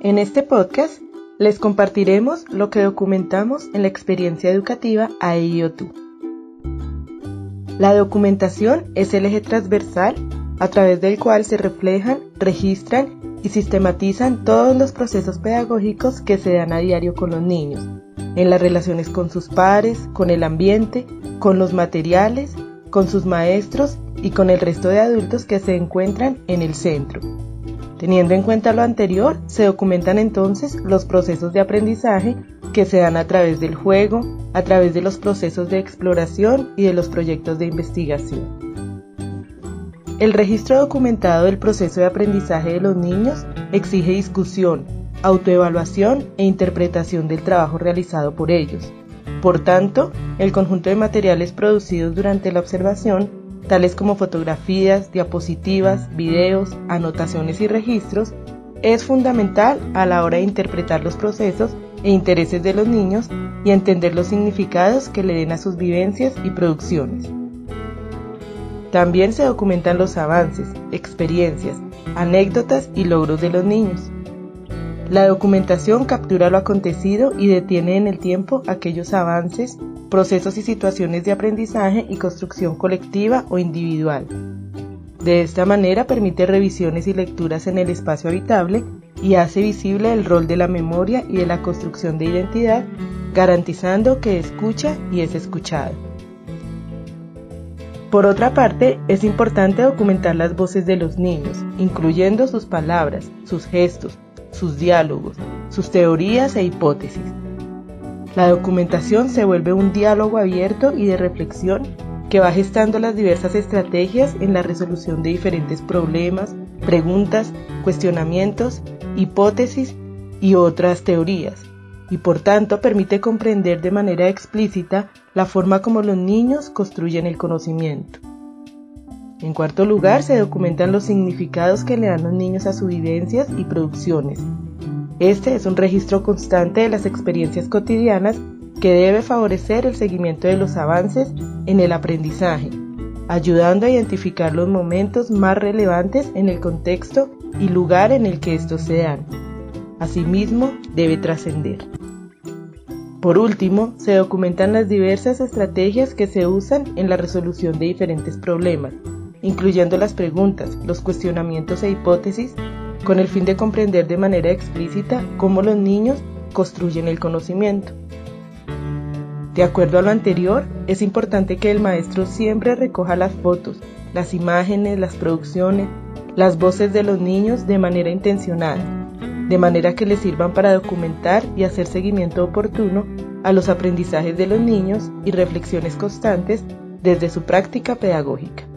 En este podcast les compartiremos lo que documentamos en la experiencia educativa AEIOTU. La documentación es el eje transversal a través del cual se reflejan, registran y sistematizan todos los procesos pedagógicos que se dan a diario con los niños, en las relaciones con sus pares, con el ambiente, con los materiales, con sus maestros y con el resto de adultos que se encuentran en el centro. Teniendo en cuenta lo anterior, se documentan entonces los procesos de aprendizaje que se dan a través del juego, a través de los procesos de exploración y de los proyectos de investigación. El registro documentado del proceso de aprendizaje de los niños exige discusión, autoevaluación e interpretación del trabajo realizado por ellos. Por tanto, el conjunto de materiales producidos durante la observación, tales como fotografías, diapositivas, videos, anotaciones y registros, es fundamental a la hora de interpretar los procesos e intereses de los niños y entender los significados que le den a sus vivencias y producciones. También se documentan los avances, experiencias, anécdotas y logros de los niños. La documentación captura lo acontecido y detiene en el tiempo aquellos avances, procesos y situaciones de aprendizaje y construcción colectiva o individual. De esta manera permite revisiones y lecturas en el espacio habitable y hace visible el rol de la memoria y de la construcción de identidad, garantizando que escucha y es escuchado. Por otra parte, es importante documentar las voces de los niños, incluyendo sus palabras, sus gestos, sus diálogos, sus teorías e hipótesis. La documentación se vuelve un diálogo abierto y de reflexión que va gestando las diversas estrategias en la resolución de diferentes problemas, preguntas, cuestionamientos, hipótesis y otras teorías, y por tanto permite comprender de manera explícita la forma como los niños construyen el conocimiento. En cuarto lugar, se documentan los significados que le dan los niños a sus vivencias y producciones. Este es un registro constante de las experiencias cotidianas que debe favorecer el seguimiento de los avances en el aprendizaje, ayudando a identificar los momentos más relevantes en el contexto y lugar en el que estos se dan. Asimismo, debe trascender. Por último, se documentan las diversas estrategias que se usan en la resolución de diferentes problemas, incluyendo las preguntas, los cuestionamientos e hipótesis, con el fin de comprender de manera explícita cómo los niños construyen el conocimiento. De acuerdo a lo anterior, es importante que el maestro siempre recoja las fotos, las imágenes, las producciones, las voces de los niños de manera intencional de manera que les sirvan para documentar y hacer seguimiento oportuno a los aprendizajes de los niños y reflexiones constantes desde su práctica pedagógica.